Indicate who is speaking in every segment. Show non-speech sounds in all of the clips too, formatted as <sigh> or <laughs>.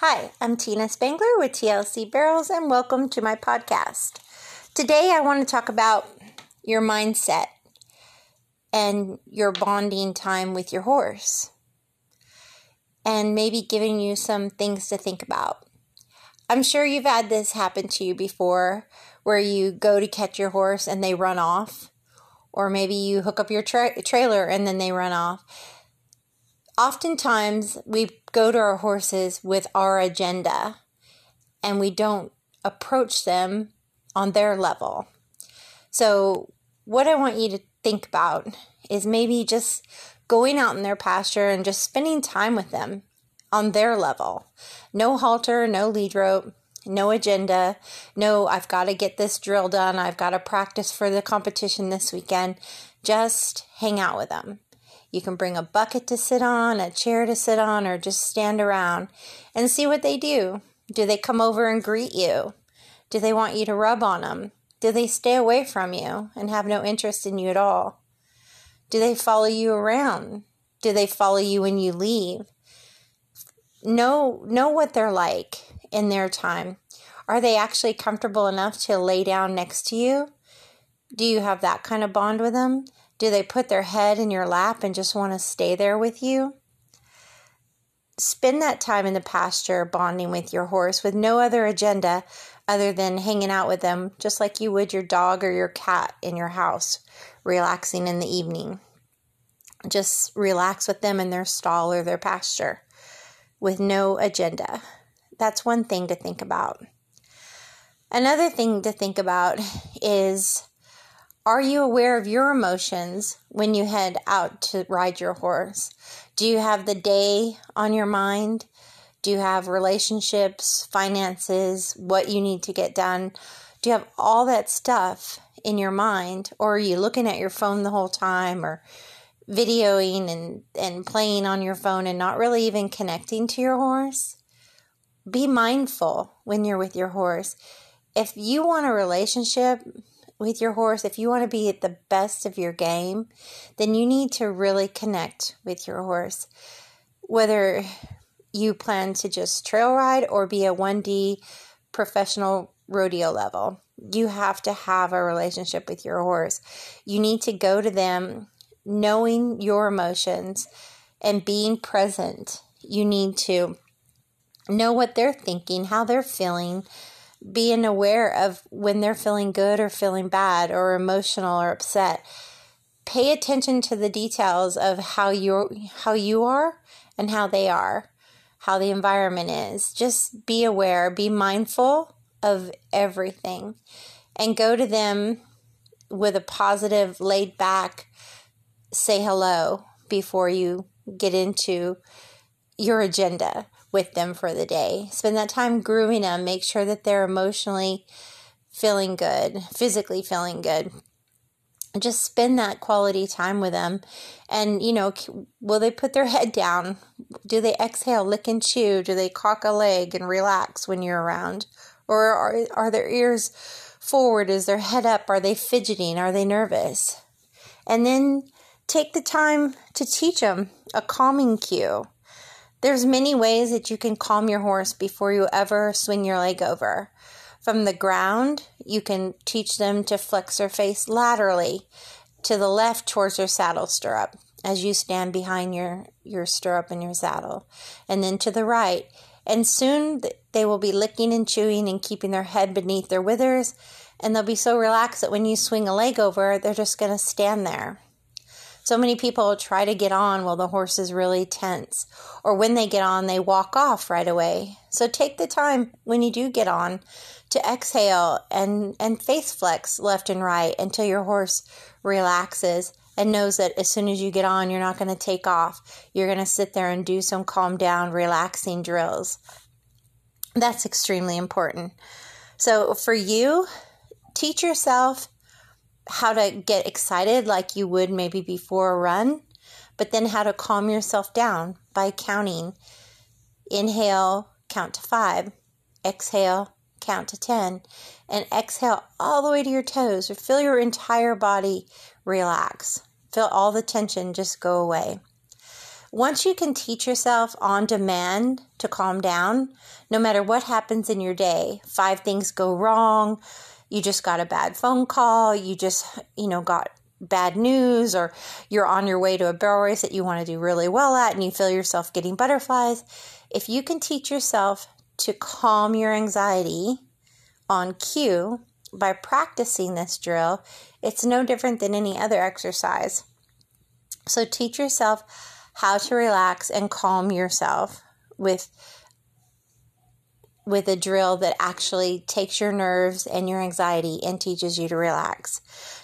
Speaker 1: Hi, I'm Tina Spangler with TLC Barrels, and welcome to my podcast. Today, I want to talk about your mindset and your bonding time with your horse, and maybe giving you some things to think about. I'm sure you've had this happen to you before where you go to catch your horse and they run off, or maybe you hook up your tra- trailer and then they run off oftentimes we go to our horses with our agenda and we don't approach them on their level. So, what I want you to think about is maybe just going out in their pasture and just spending time with them on their level. No halter, no lead rope, no agenda. No, I've got to get this drill done. I've got to practice for the competition this weekend. Just hang out with them. You can bring a bucket to sit on, a chair to sit on, or just stand around and see what they do. Do they come over and greet you? Do they want you to rub on them? Do they stay away from you and have no interest in you at all? Do they follow you around? Do they follow you when you leave? Know know what they're like in their time. Are they actually comfortable enough to lay down next to you? Do you have that kind of bond with them? Do they put their head in your lap and just want to stay there with you? Spend that time in the pasture bonding with your horse with no other agenda other than hanging out with them, just like you would your dog or your cat in your house, relaxing in the evening. Just relax with them in their stall or their pasture with no agenda. That's one thing to think about. Another thing to think about is are you aware of your emotions when you head out to ride your horse? Do you have the day on your mind? Do you have relationships, finances, what you need to get done? Do you have all that stuff in your mind? Or are you looking at your phone the whole time or videoing and, and playing on your phone and not really even connecting to your horse? Be mindful when you're with your horse. If you want a relationship, with your horse, if you want to be at the best of your game, then you need to really connect with your horse. Whether you plan to just trail ride or be a 1D professional rodeo level, you have to have a relationship with your horse. You need to go to them knowing your emotions and being present. You need to know what they're thinking, how they're feeling being aware of when they're feeling good or feeling bad or emotional or upset. Pay attention to the details of how you how you are and how they are, how the environment is. Just be aware, be mindful of everything and go to them with a positive, laid back say hello before you get into your agenda with them for the day. Spend that time grooming them, make sure that they're emotionally feeling good, physically feeling good. Just spend that quality time with them. And, you know, will they put their <laughs> head down? Do they exhale, lick and chew? Do they cock a leg and relax when you're around? Or are, are their ears forward? Is their head up? Are they fidgeting? Are they nervous? And then take the time to teach them a calming cue there's many ways that you can calm your horse before you ever swing your leg over. From the ground, you can teach them to flex their face laterally to the left towards their saddle stirrup as you stand behind your, your stirrup and your saddle, and then to the right. And soon they will be licking and chewing and keeping their head beneath their withers, and they'll be so relaxed that when you swing a leg over, they're just going to stand there. So many people try to get on while the horse is really tense, or when they get on, they walk off right away. So take the time when you do get on to exhale and, and face flex left and right until your horse relaxes and knows that as soon as you get on, you're not going to take off. You're going to sit there and do some calm down, relaxing drills. That's extremely important. So for you, teach yourself how to get excited like you would maybe before a run, but then how to calm yourself down by counting. Inhale, count to five. Exhale, count to 10. And exhale all the way to your toes. Or feel your entire body relax. Feel all the tension just go away. Once you can teach yourself on demand to calm down, no matter what happens in your day, five things go wrong, you just got a bad phone call, you just, you know, got bad news, or you're on your way to a barrel race that you want to do really well at and you feel yourself getting butterflies. If you can teach yourself to calm your anxiety on cue by practicing this drill, it's no different than any other exercise. So teach yourself how to relax and calm yourself with with a drill that actually takes your nerves and your anxiety and teaches you to relax.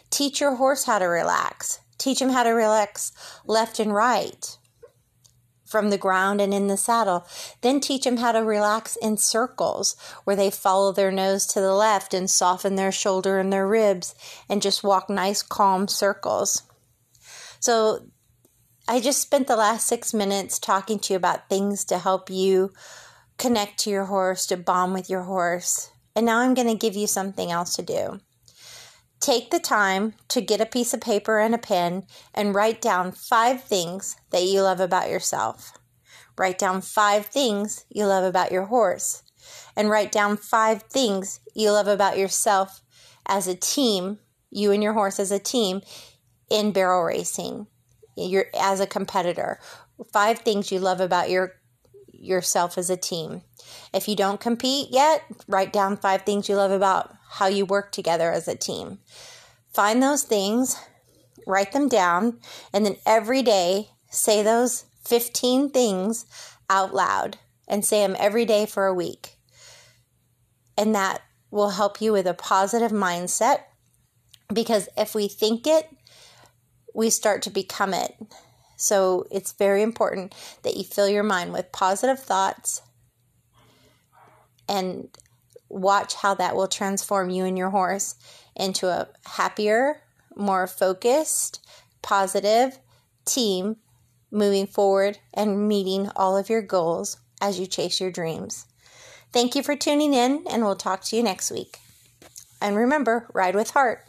Speaker 1: Teach your horse how to relax. Teach him how to relax left and right from the ground and in the saddle. Then teach him how to relax in circles where they follow their nose to the left and soften their shoulder and their ribs and just walk nice, calm circles. So I just spent the last six minutes talking to you about things to help you connect to your horse, to bond with your horse. And now I'm going to give you something else to do. Take the time to get a piece of paper and a pen and write down five things that you love about yourself. Write down five things you love about your horse. And write down five things you love about yourself as a team, you and your horse as a team in barrel racing you're as a competitor. Five things you love about your yourself as a team. If you don't compete yet, write down five things you love about how you work together as a team. Find those things, write them down, and then every day say those 15 things out loud and say them every day for a week. And that will help you with a positive mindset because if we think it, we start to become it. So it's very important that you fill your mind with positive thoughts and watch how that will transform you and your horse into a happier, more focused, positive team moving forward and meeting all of your goals as you chase your dreams. Thank you for tuning in, and we'll talk to you next week. And remember, ride with heart.